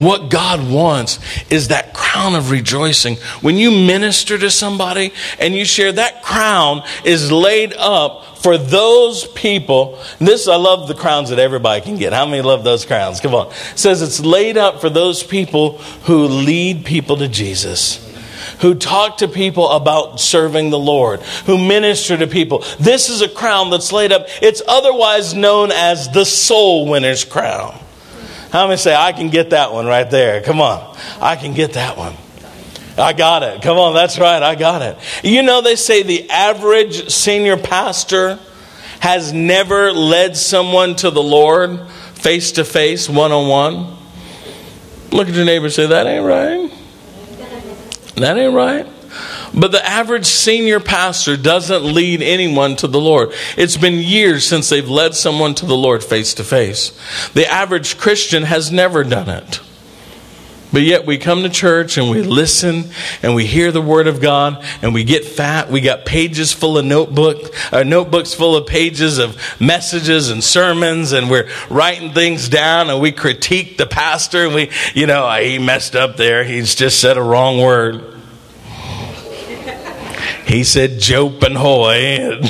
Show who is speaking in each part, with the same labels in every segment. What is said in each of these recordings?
Speaker 1: What God wants is that crown of rejoicing. When you minister to somebody and you share, that crown is laid up for those people. This, I love the crowns that everybody can get. How many love those crowns? Come on. It says it's laid up for those people who lead people to Jesus who talk to people about serving the Lord, who minister to people. This is a crown that's laid up. It's otherwise known as the soul winner's crown. How many say, I can get that one right there? Come on. I can get that one. I got it. Come on, that's right. I got it. You know, they say the average senior pastor has never led someone to the Lord face to face, one on one. Look at your neighbor say, That ain't right. That ain't right. But the average senior pastor doesn't lead anyone to the Lord. It's been years since they've led someone to the Lord face to face. The average Christian has never done it. But yet we come to church and we listen and we hear the word of God and we get fat. We got pages full of notebook, uh, notebooks full of pages of messages and sermons and we're writing things down and we critique the pastor and we, you know, he messed up there. He's just said a wrong word. He said Jope and Hoy.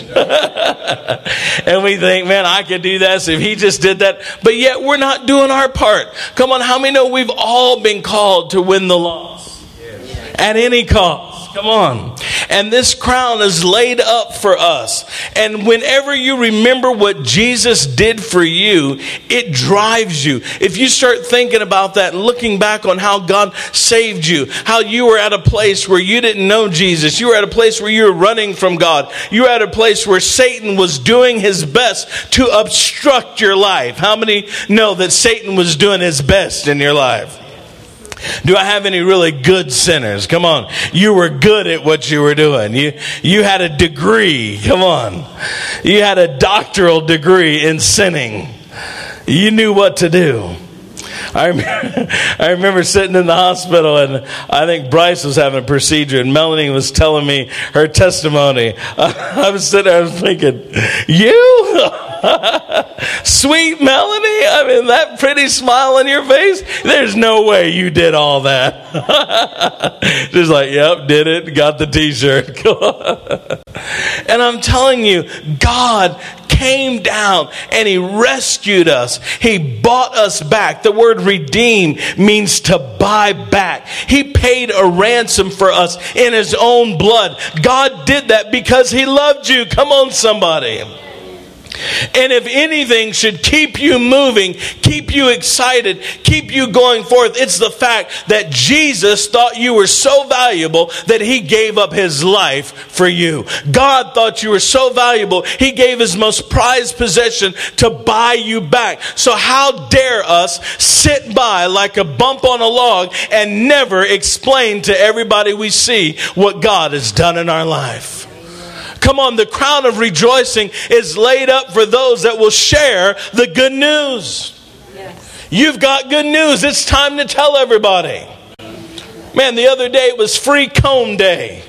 Speaker 1: and we think, man, I could do that. If he just did that. But yet we're not doing our part. Come on, how many know we've all been called to win the lost? At any cost. Come on. And this crown is laid up for us. And whenever you remember what Jesus did for you, it drives you. If you start thinking about that, looking back on how God saved you, how you were at a place where you didn't know Jesus, you were at a place where you were running from God, you were at a place where Satan was doing his best to obstruct your life. How many know that Satan was doing his best in your life? Do I have any really good sinners? Come on. You were good at what you were doing. You, you had a degree. Come on. You had a doctoral degree in sinning. You knew what to do. I remember, I remember sitting in the hospital and I think Bryce was having a procedure and Melanie was telling me her testimony. I was sitting there, I was thinking, you? Sweet Melanie? I mean, that pretty smile on your face? There's no way you did all that. Just like, yep, did it, got the t shirt. and I'm telling you, God came down and he rescued us. He bought us back. The word redeem means to buy back. He paid a ransom for us in his own blood. God did that because he loved you. Come on, somebody. And if anything should keep you moving, keep you excited, keep you going forth, it's the fact that Jesus thought you were so valuable that he gave up his life for you. God thought you were so valuable, he gave his most prized possession to buy you back. So how dare us sit by like a bump on a log and never explain to everybody we see what God has done in our life? Come on, the crown of rejoicing is laid up for those that will share the good news. Yes. You've got good news. It's time to tell everybody. Man, the other day it was free cone day.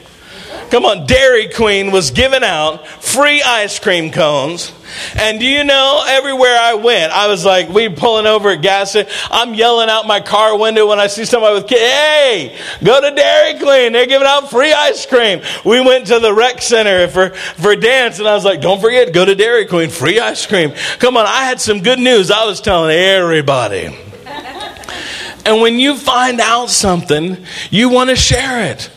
Speaker 1: Come on, Dairy Queen was giving out free ice cream cones. And do you know, everywhere I went, I was like, we pulling over at gas station. I'm yelling out my car window when I see somebody with kids. Hey, go to Dairy Queen. They're giving out free ice cream. We went to the rec center for, for dance, and I was like, don't forget, go to Dairy Queen. Free ice cream. Come on, I had some good news. I was telling everybody. and when you find out something, you want to share it.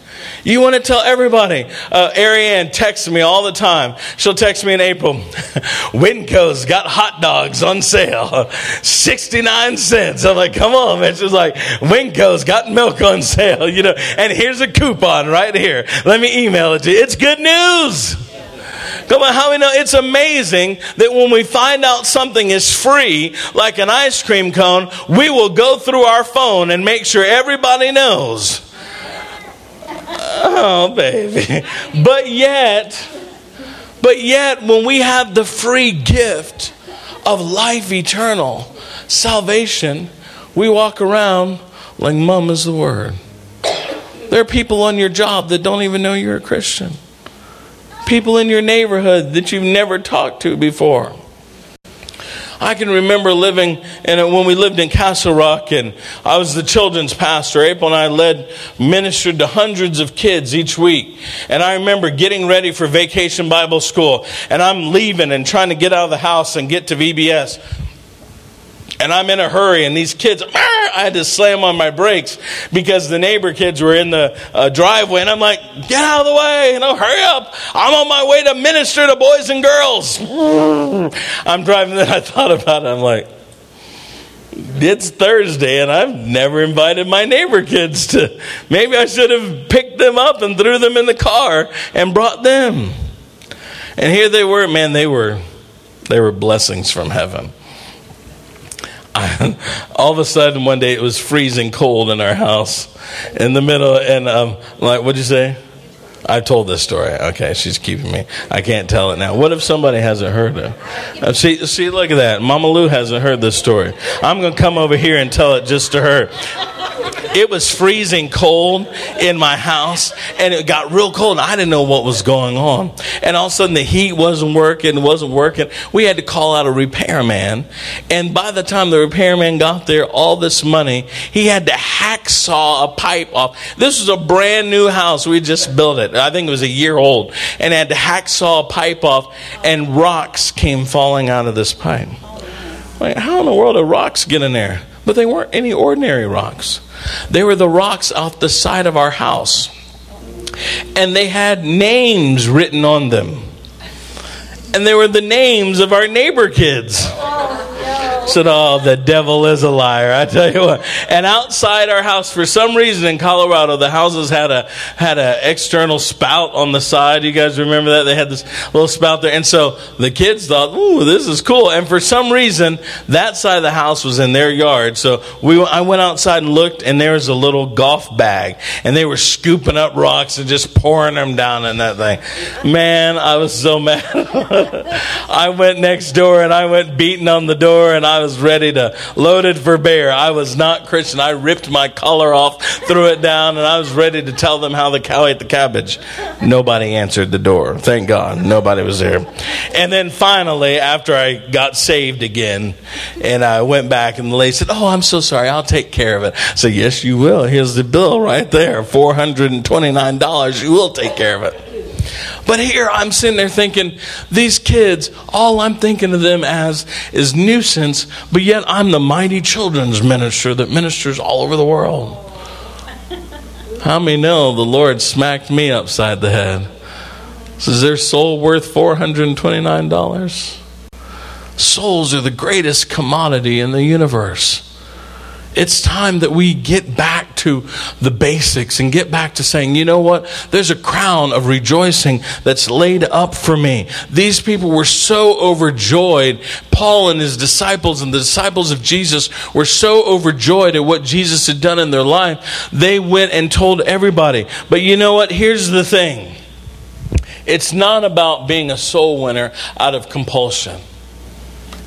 Speaker 1: You want to tell everybody. Uh, Ariane texts me all the time. She'll text me in April. Winco's got hot dogs on sale, 69 cents. I'm like, come on, man. She's like, Winco's got milk on sale, you know, and here's a coupon right here. Let me email it to you. It's good news. Come on, how we know it's amazing that when we find out something is free, like an ice cream cone, we will go through our phone and make sure everybody knows Oh, baby. But yet, but yet, when we have the free gift of life eternal, salvation, we walk around like mum is the word. There are people on your job that don't even know you're a Christian. People in your neighborhood that you've never talked to before. I can remember living in a, when we lived in Castle Rock, and I was the children's pastor. April and I led ministered to hundreds of kids each week, and I remember getting ready for Vacation Bible School, and I'm leaving and trying to get out of the house and get to VBS and I'm in a hurry, and these kids, I had to slam on my brakes because the neighbor kids were in the uh, driveway, and I'm like, get out of the way, you know, hurry up. I'm on my way to minister to boys and girls. I'm driving, then I thought about it. I'm like, it's Thursday, and I've never invited my neighbor kids to. Maybe I should have picked them up and threw them in the car and brought them. And here they were, man, they were they were blessings from heaven. All of a sudden one day it was freezing cold in our house in the middle and um, like what'd you say i told this story okay she's keeping me i can't tell it now what if somebody hasn't heard it uh, see see look at that mama lou hasn't heard this story i'm to come over here and tell it just to her it was freezing cold in my house and it got real cold. I didn't know what was going on. And all of a sudden the heat wasn't working, wasn't working. We had to call out a repairman. And by the time the repairman got there, all this money, he had to hacksaw a pipe off. This was a brand new house. We just built it. I think it was a year old. And had to hacksaw a pipe off and rocks came falling out of this pipe. Like, how in the world did rocks get in there? But they weren't any ordinary rocks. They were the rocks off the side of our house. And they had names written on them. And they were the names of our neighbor kids said, Oh, the devil is a liar. I tell you what. And outside our house, for some reason in Colorado, the houses had a had an external spout on the side. You guys remember that? They had this little spout there. And so the kids thought, Ooh, this is cool. And for some reason, that side of the house was in their yard. So we I went outside and looked, and there was a little golf bag. And they were scooping up rocks and just pouring them down in that thing. Man, I was so mad. I went next door and I went beating on the door and I was ready to load it for bear. I was not Christian. I ripped my collar off, threw it down, and I was ready to tell them how the cow ate the cabbage. Nobody answered the door. Thank God. Nobody was there. And then finally, after I got saved again, and I went back, and the lady said, Oh, I'm so sorry. I'll take care of it. I said, Yes, you will. Here's the bill right there $429. You will take care of it. But here I'm sitting there thinking, these kids, all I'm thinking of them as is nuisance, but yet I'm the mighty children's minister that ministers all over the world. How many know the Lord smacked me upside the head? Is their soul worth $429? Souls are the greatest commodity in the universe. It's time that we get back to the basics and get back to saying, you know what? There's a crown of rejoicing that's laid up for me. These people were so overjoyed. Paul and his disciples and the disciples of Jesus were so overjoyed at what Jesus had done in their life. They went and told everybody. But you know what? Here's the thing. It's not about being a soul winner out of compulsion.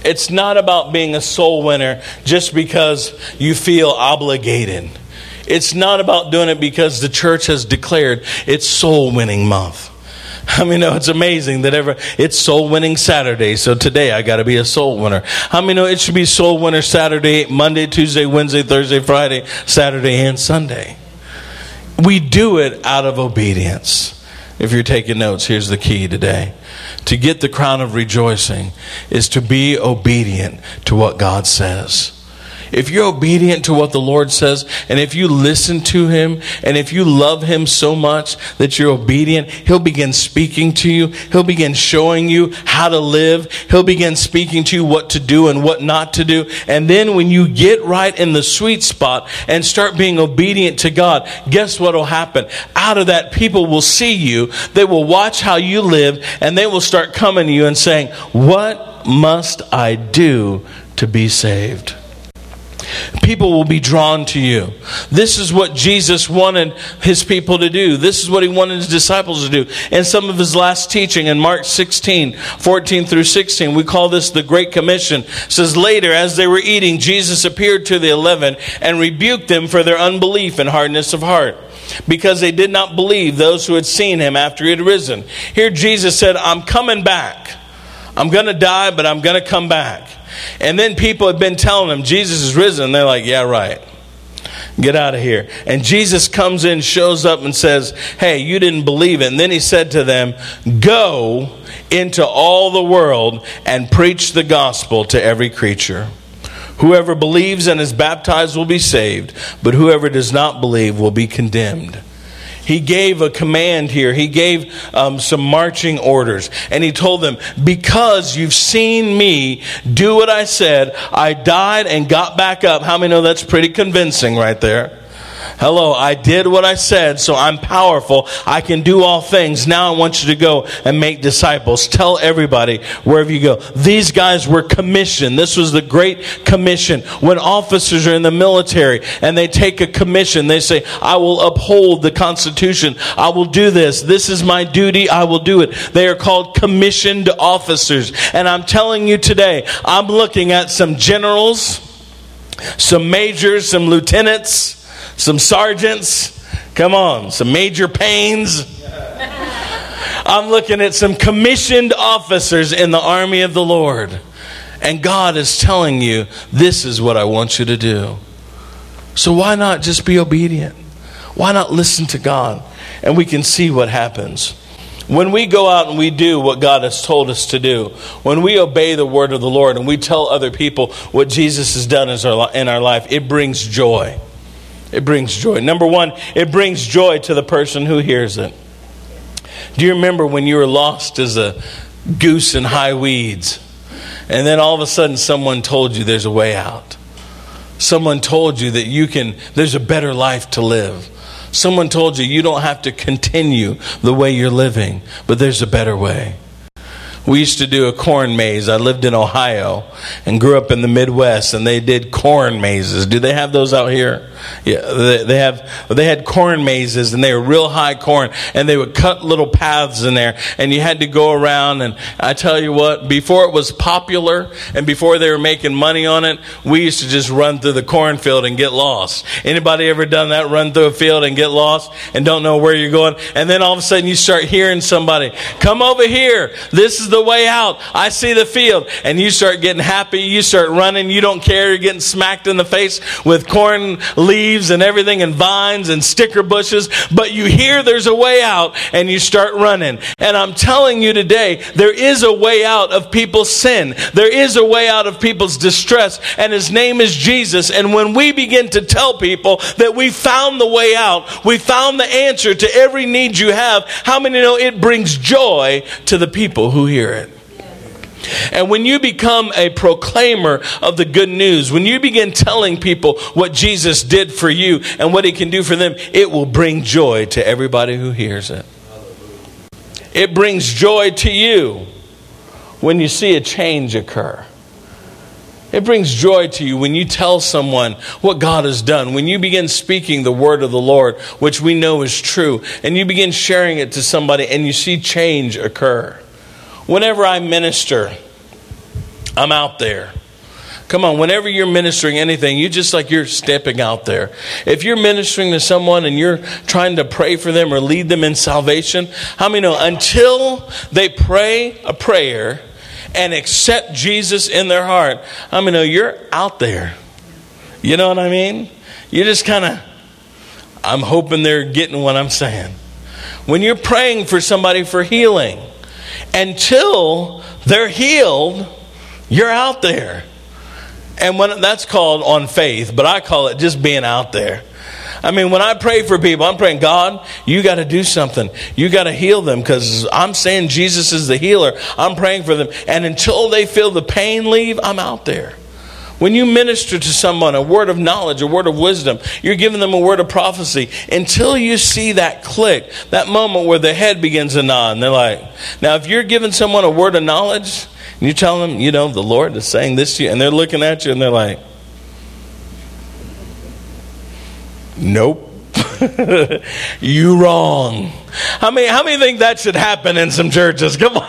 Speaker 1: It's not about being a soul winner just because you feel obligated. It's not about doing it because the church has declared it's soul winning month. I mean, know it's amazing that ever it's soul winning Saturday, so today I got to be a soul winner. How many know it should be soul winner Saturday, Monday, Tuesday, Wednesday, Thursday, Friday, Saturday, and Sunday? We do it out of obedience. If you're taking notes, here's the key today to get the crown of rejoicing is to be obedient to what God says. If you're obedient to what the Lord says, and if you listen to Him, and if you love Him so much that you're obedient, He'll begin speaking to you. He'll begin showing you how to live. He'll begin speaking to you what to do and what not to do. And then when you get right in the sweet spot and start being obedient to God, guess what will happen? Out of that, people will see you. They will watch how you live, and they will start coming to you and saying, What must I do to be saved? People will be drawn to you. This is what Jesus wanted his people to do. This is what he wanted his disciples to do. And some of his last teaching in Mark 16, 14 through 16, we call this the Great Commission. It says, Later, as they were eating, Jesus appeared to the eleven and rebuked them for their unbelief and hardness of heart because they did not believe those who had seen him after he had risen. Here Jesus said, I'm coming back. I'm going to die, but I'm going to come back. And then people have been telling them Jesus is risen. And they're like, yeah, right. Get out of here. And Jesus comes in, shows up, and says, Hey, you didn't believe it. And then he said to them, Go into all the world and preach the gospel to every creature. Whoever believes and is baptized will be saved, but whoever does not believe will be condemned. He gave a command here. He gave um, some marching orders. And he told them, Because you've seen me do what I said, I died and got back up. How many know that's pretty convincing right there? Hello, I did what I said, so I'm powerful. I can do all things. Now I want you to go and make disciples. Tell everybody wherever you go. These guys were commissioned. This was the Great Commission. When officers are in the military and they take a commission, they say, I will uphold the Constitution. I will do this. This is my duty. I will do it. They are called commissioned officers. And I'm telling you today, I'm looking at some generals, some majors, some lieutenants some sergeants. Come on, some major pains. I'm looking at some commissioned officers in the army of the Lord. And God is telling you, this is what I want you to do. So why not just be obedient? Why not listen to God? And we can see what happens. When we go out and we do what God has told us to do, when we obey the word of the Lord and we tell other people what Jesus has done in our life, it brings joy. It brings joy. Number one, it brings joy to the person who hears it. Do you remember when you were lost as a goose in high weeds? And then all of a sudden someone told you there's a way out. Someone told you that you can, there's a better life to live. Someone told you you don't have to continue the way you're living, but there's a better way. We used to do a corn maze. I lived in Ohio and grew up in the Midwest, and they did corn mazes. Do they have those out here? Yeah, they, have. They had corn mazes, and they were real high corn, and they would cut little paths in there, and you had to go around. And I tell you what, before it was popular, and before they were making money on it, we used to just run through the cornfield and get lost. Anybody ever done that? Run through a field and get lost and don't know where you're going, and then all of a sudden you start hearing somebody, "Come over here. This is the way out. I see the field," and you start getting happy. You start running. You don't care. You're getting smacked in the face with corn leaves leaves and everything and vines and sticker bushes, but you hear there's a way out and you start running. And I'm telling you today, there is a way out of people's sin. There is a way out of people's distress, and his name is Jesus. And when we begin to tell people that we found the way out, we found the answer to every need you have, how many know it brings joy to the people who hear it? And when you become a proclaimer of the good news, when you begin telling people what Jesus did for you and what he can do for them, it will bring joy to everybody who hears it. It brings joy to you when you see a change occur. It brings joy to you when you tell someone what God has done, when you begin speaking the word of the Lord, which we know is true, and you begin sharing it to somebody and you see change occur. Whenever I minister, I'm out there. Come on, whenever you're ministering anything, you just like you're stepping out there. If you're ministering to someone and you're trying to pray for them or lead them in salvation, how many know until they pray a prayer and accept Jesus in their heart, how many know you're out there? You know what I mean? You just kind of, I'm hoping they're getting what I'm saying. When you're praying for somebody for healing, until they're healed, you're out there. And when that's called on faith, but I call it just being out there. I mean, when I pray for people, I'm praying, God, you got to do something. You got to heal them because I'm saying Jesus is the healer. I'm praying for them. And until they feel the pain leave, I'm out there. When you minister to someone a word of knowledge, a word of wisdom, you're giving them a word of prophecy until you see that click, that moment where the head begins to nod. And they're like, now, if you're giving someone a word of knowledge, and you tell them, you know, the Lord is saying this to you, and they're looking at you and they're like, nope. you wrong. How many, how many think that should happen in some churches? Come on.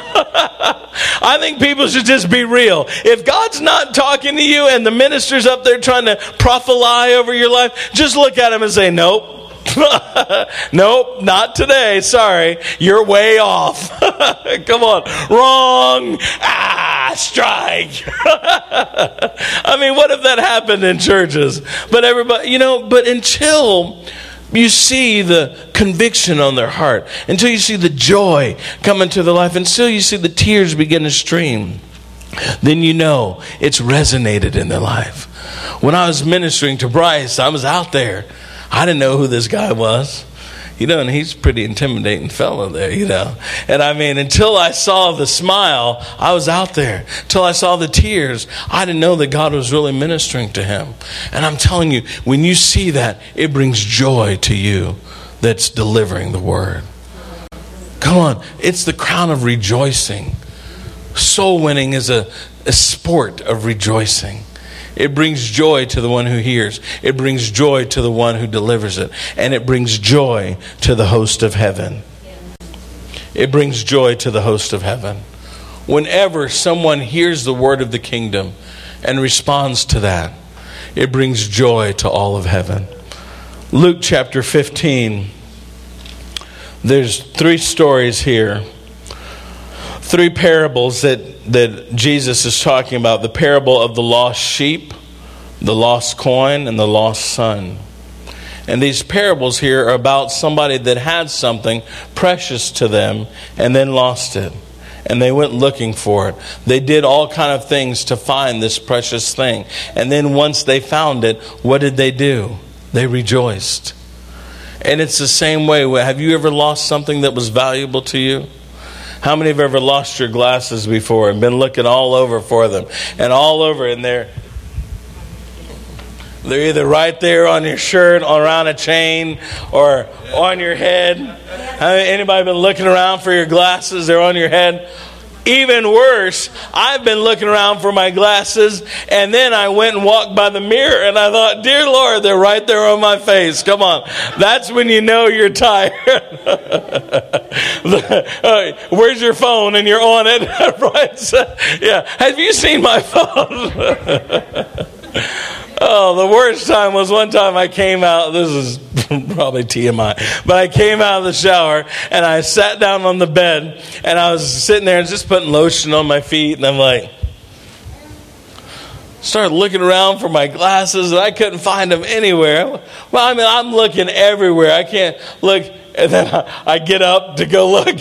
Speaker 1: I think people should just be real. If God's not talking to you and the minister's up there trying to prophesy over your life, just look at him and say, nope. nope, not today. Sorry, you're way off. Come on, wrong. Ah, strike. I mean, what if that happened in churches? But everybody, you know, but until you see the conviction on their heart, until you see the joy come into their life, until you see the tears begin to stream, then you know it's resonated in their life. When I was ministering to Bryce, I was out there. I didn't know who this guy was you know, and he's a pretty intimidating fellow there, you know. And I mean, until I saw the smile, I was out there. Until I saw the tears, I didn't know that God was really ministering to him. And I'm telling you, when you see that, it brings joy to you that's delivering the word. Come on, it's the crown of rejoicing. Soul winning is a, a sport of rejoicing. It brings joy to the one who hears. It brings joy to the one who delivers it. And it brings joy to the host of heaven. It brings joy to the host of heaven. Whenever someone hears the word of the kingdom and responds to that, it brings joy to all of heaven. Luke chapter 15. There's three stories here. Three parables that that Jesus is talking about the parable of the lost sheep, the lost coin, and the lost son. And these parables here are about somebody that had something precious to them and then lost it. And they went looking for it. They did all kind of things to find this precious thing. And then once they found it, what did they do? They rejoiced. And it's the same way. Have you ever lost something that was valuable to you? How many have ever lost your glasses before and been looking all over for them? And all over, and they're they're either right there on your shirt, or around a chain, or on your head. Anybody been looking around for your glasses? They're on your head. Even worse, I've been looking around for my glasses, and then I went and walked by the mirror, and I thought, Dear Lord, they're right there on my face. Come on. That's when you know you're tired. Uh, where's your phone? And you're on it. right? yeah. Have you seen my phone? Oh, the worst time was one time I came out. This is probably TMI, but I came out of the shower and I sat down on the bed and I was sitting there and just putting lotion on my feet, and I'm like, started looking around for my glasses and I couldn't find them anywhere. Well, I mean, I'm looking everywhere. I can't look, and then I, I get up to go look.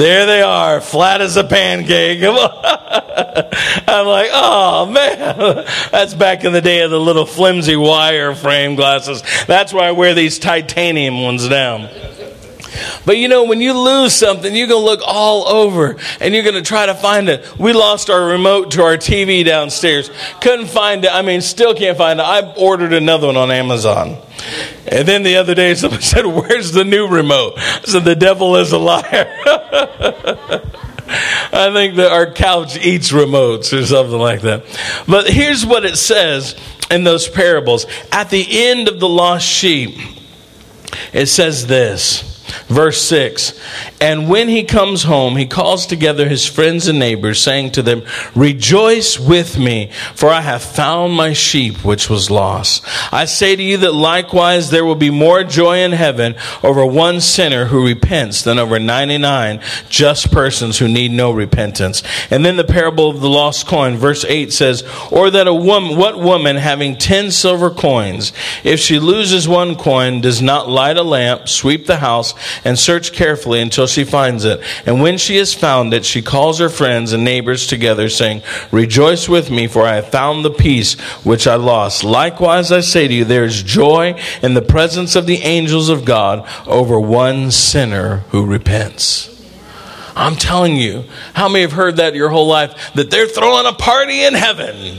Speaker 1: There they are, flat as a pancake. I'm like, oh man, that's back in the day of the little flimsy wire frame glasses. That's why I wear these titanium ones now. But you know, when you lose something, you're going to look all over and you're going to try to find it. We lost our remote to our TV downstairs. Couldn't find it. I mean, still can't find it. I ordered another one on Amazon. And then the other day, somebody said, Where's the new remote? I said, The devil is a liar. I think that our couch eats remotes or something like that. But here's what it says in those parables. At the end of the lost sheep, it says this. Verse 6 And when he comes home, he calls together his friends and neighbors, saying to them, Rejoice with me, for I have found my sheep which was lost. I say to you that likewise there will be more joy in heaven over one sinner who repents than over 99 just persons who need no repentance. And then the parable of the lost coin, verse 8 says, Or that a woman, what woman having 10 silver coins, if she loses one coin, does not light a lamp, sweep the house, and search carefully until she finds it. And when she has found it, she calls her friends and neighbors together, saying, Rejoice with me, for I have found the piece which I lost. Likewise, I say to you, there is joy in the presence of the angels of God over one sinner who repents. I'm telling you, how many have heard that your whole life? That they're throwing a party in heaven.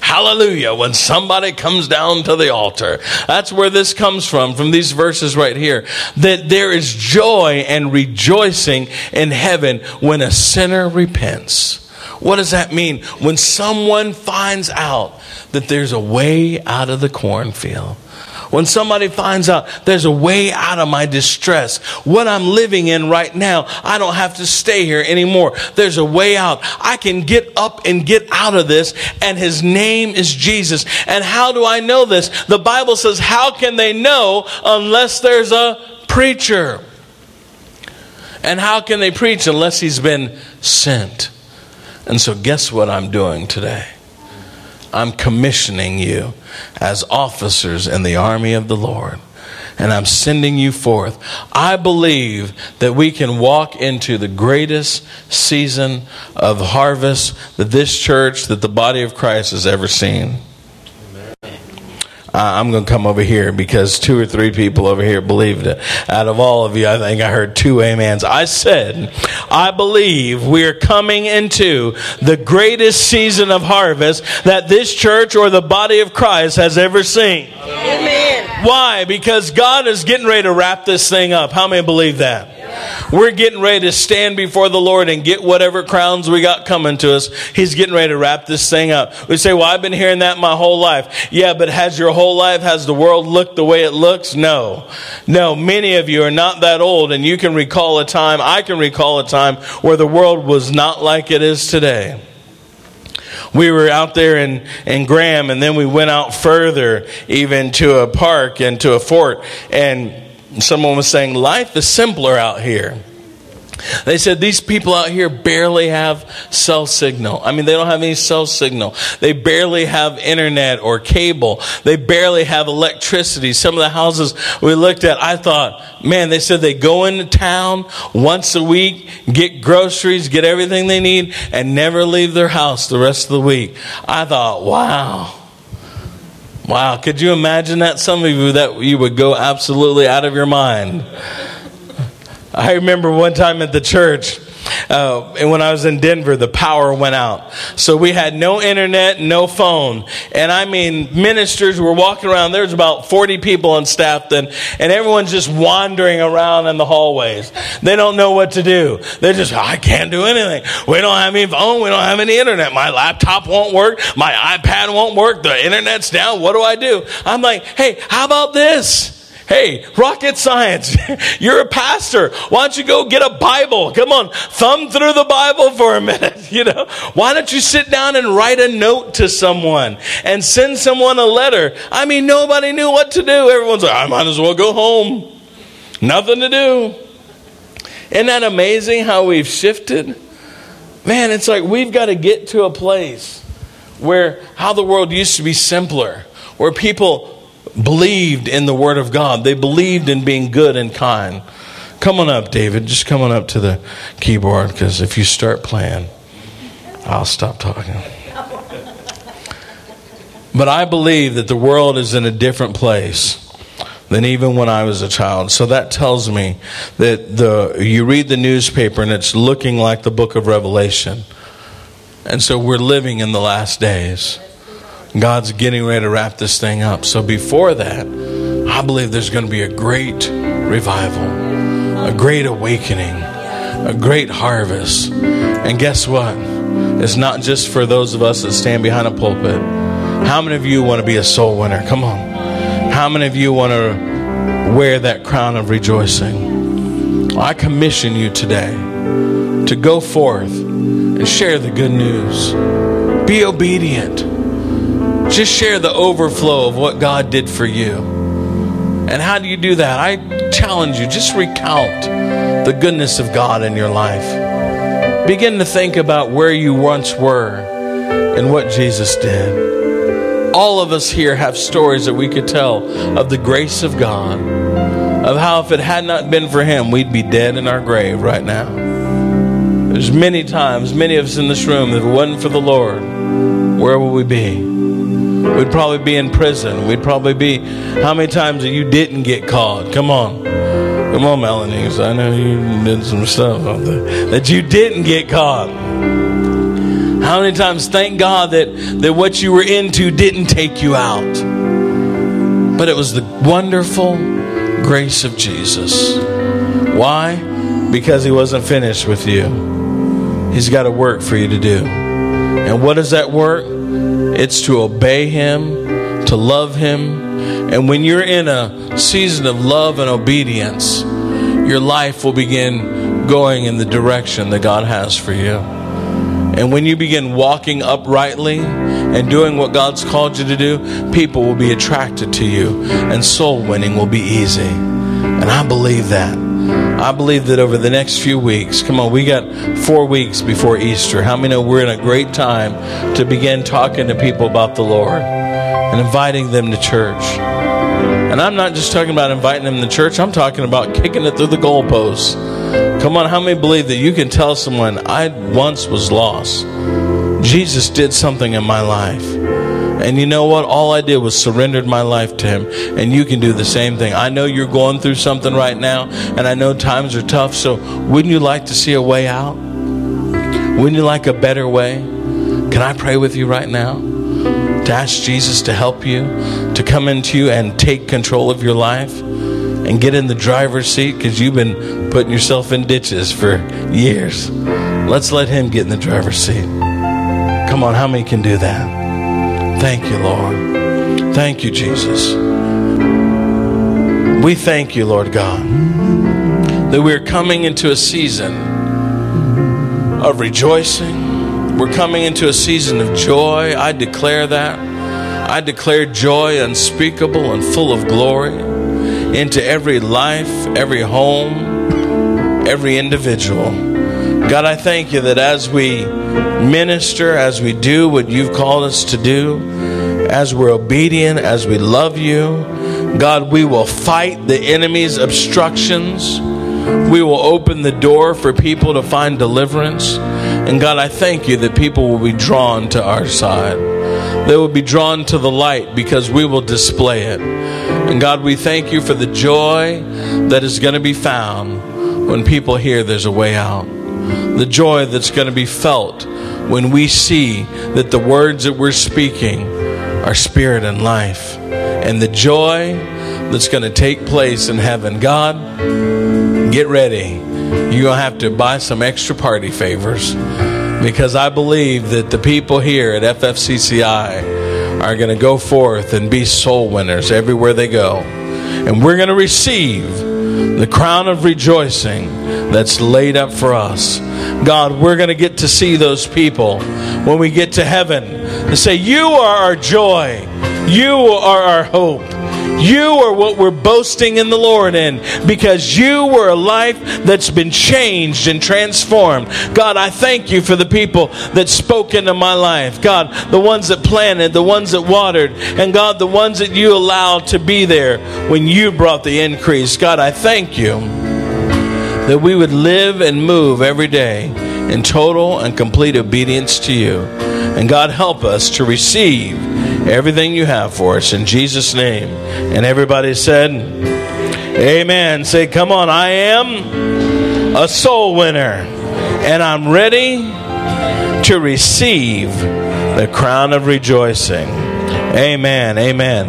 Speaker 1: Hallelujah. When somebody comes down to the altar. That's where this comes from, from these verses right here. That there is joy and rejoicing in heaven when a sinner repents. What does that mean? When someone finds out that there's a way out of the cornfield. When somebody finds out there's a way out of my distress, what I'm living in right now, I don't have to stay here anymore. There's a way out. I can get up and get out of this, and his name is Jesus. And how do I know this? The Bible says, How can they know unless there's a preacher? And how can they preach unless he's been sent? And so, guess what I'm doing today? I'm commissioning you as officers in the army of the Lord. And I'm sending you forth. I believe that we can walk into the greatest season of harvest that this church, that the body of Christ has ever seen. I'm going to come over here because two or three people over here believed it. Out of all of you, I think I heard two amens. I said, I believe we are coming into the greatest season of harvest that this church or the body of Christ has ever seen. Amen. Why? Because God is getting ready to wrap this thing up. How many believe that? We're getting ready to stand before the Lord and get whatever crowns we got coming to us. He's getting ready to wrap this thing up. We say, Well, I've been hearing that my whole life. Yeah, but has your whole life, has the world looked the way it looks? No. No, many of you are not that old, and you can recall a time, I can recall a time where the world was not like it is today we were out there in, in Graham, and then we went out further, even to a park and to a fort. And someone was saying, Life is simpler out here. They said these people out here barely have cell signal. I mean, they don't have any cell signal. They barely have internet or cable. They barely have electricity. Some of the houses we looked at, I thought, man, they said they go into town once a week, get groceries, get everything they need, and never leave their house the rest of the week. I thought, wow. Wow, could you imagine that? Some of you that you would go absolutely out of your mind. I remember one time at the church, uh, and when I was in Denver, the power went out. So we had no internet, no phone. And I mean, ministers were walking around. There's about 40 people on staff then, and everyone's just wandering around in the hallways. They don't know what to do. They're just, I can't do anything. We don't have any phone. We don't have any internet. My laptop won't work. My iPad won't work. The internet's down. What do I do? I'm like, hey, how about this? Hey, rocket science, you're a pastor. Why don't you go get a Bible? Come on, thumb through the Bible for a minute. You know, why don't you sit down and write a note to someone and send someone a letter? I mean, nobody knew what to do. Everyone's like, I might as well go home. Nothing to do. Isn't that amazing how we've shifted? Man, it's like we've got to get to a place where how the world used to be simpler, where people believed in the Word of God. They believed in being good and kind. Come on up, David. Just come on up to the keyboard because if you start playing, I'll stop talking. But I believe that the world is in a different place than even when I was a child. So that tells me that the you read the newspaper and it's looking like the book of Revelation. And so we're living in the last days. God's getting ready to wrap this thing up. So before that, I believe there's going to be a great revival, a great awakening, a great harvest. And guess what? It's not just for those of us that stand behind a pulpit. How many of you want to be a soul winner? Come on. How many of you want to wear that crown of rejoicing? I commission you today to go forth and share the good news. Be obedient. Just share the overflow of what God did for you. And how do you do that? I challenge you, just recount the goodness of God in your life. Begin to think about where you once were and what Jesus did. All of us here have stories that we could tell of the grace of God, of how if it had not been for Him, we'd be dead in our grave right now. There's many times, many of us in this room, if it wasn't for the Lord, where would we be? We'd probably be in prison. We'd probably be. How many times that you didn't get caught? Come on. Come on, Melanie. I know you did some stuff out there that you didn't get caught. How many times thank God that, that what you were into didn't take you out? But it was the wonderful grace of Jesus. Why? Because he wasn't finished with you. He's got a work for you to do. And what is that work? It's to obey Him, to love Him. And when you're in a season of love and obedience, your life will begin going in the direction that God has for you. And when you begin walking uprightly and doing what God's called you to do, people will be attracted to you and soul winning will be easy. And I believe that. I believe that over the next few weeks, come on, we got four weeks before Easter. How many know we're in a great time to begin talking to people about the Lord and inviting them to church? And I'm not just talking about inviting them to church, I'm talking about kicking it through the goalposts. Come on, how many believe that you can tell someone, I once was lost? Jesus did something in my life. And you know what? All I did was surrendered my life to Him. And you can do the same thing. I know you're going through something right now, and I know times are tough. So, wouldn't you like to see a way out? Wouldn't you like a better way? Can I pray with you right now? To ask Jesus to help you, to come into you and take control of your life and get in the driver's seat because you've been putting yourself in ditches for years. Let's let Him get in the driver's seat. Come on, how many can do that? Thank you, Lord. Thank you, Jesus. We thank you, Lord God, that we're coming into a season of rejoicing. We're coming into a season of joy. I declare that. I declare joy unspeakable and full of glory into every life, every home, every individual. God, I thank you that as we minister, as we do what you've called us to do, as we're obedient, as we love you, God, we will fight the enemy's obstructions. We will open the door for people to find deliverance. And God, I thank you that people will be drawn to our side. They will be drawn to the light because we will display it. And God, we thank you for the joy that is going to be found when people hear there's a way out. The joy that's going to be felt when we see that the words that we're speaking are spirit and life. And the joy that's going to take place in heaven. God, get ready. You're going to have to buy some extra party favors because I believe that the people here at FFCCI are going to go forth and be soul winners everywhere they go. And we're going to receive the crown of rejoicing that's laid up for us. God, we're going to get to see those people when we get to heaven and say, You are our joy, you are our hope. You are what we're boasting in the Lord in because you were a life that's been changed and transformed. God, I thank you for the people that spoke into my life. God, the ones that planted, the ones that watered, and God, the ones that you allowed to be there when you brought the increase. God, I thank you that we would live and move every day in total and complete obedience to you. And God, help us to receive everything you have for us in Jesus' name. And everybody said, Amen. Say, come on, I am a soul winner, and I'm ready to receive the crown of rejoicing. Amen. Amen.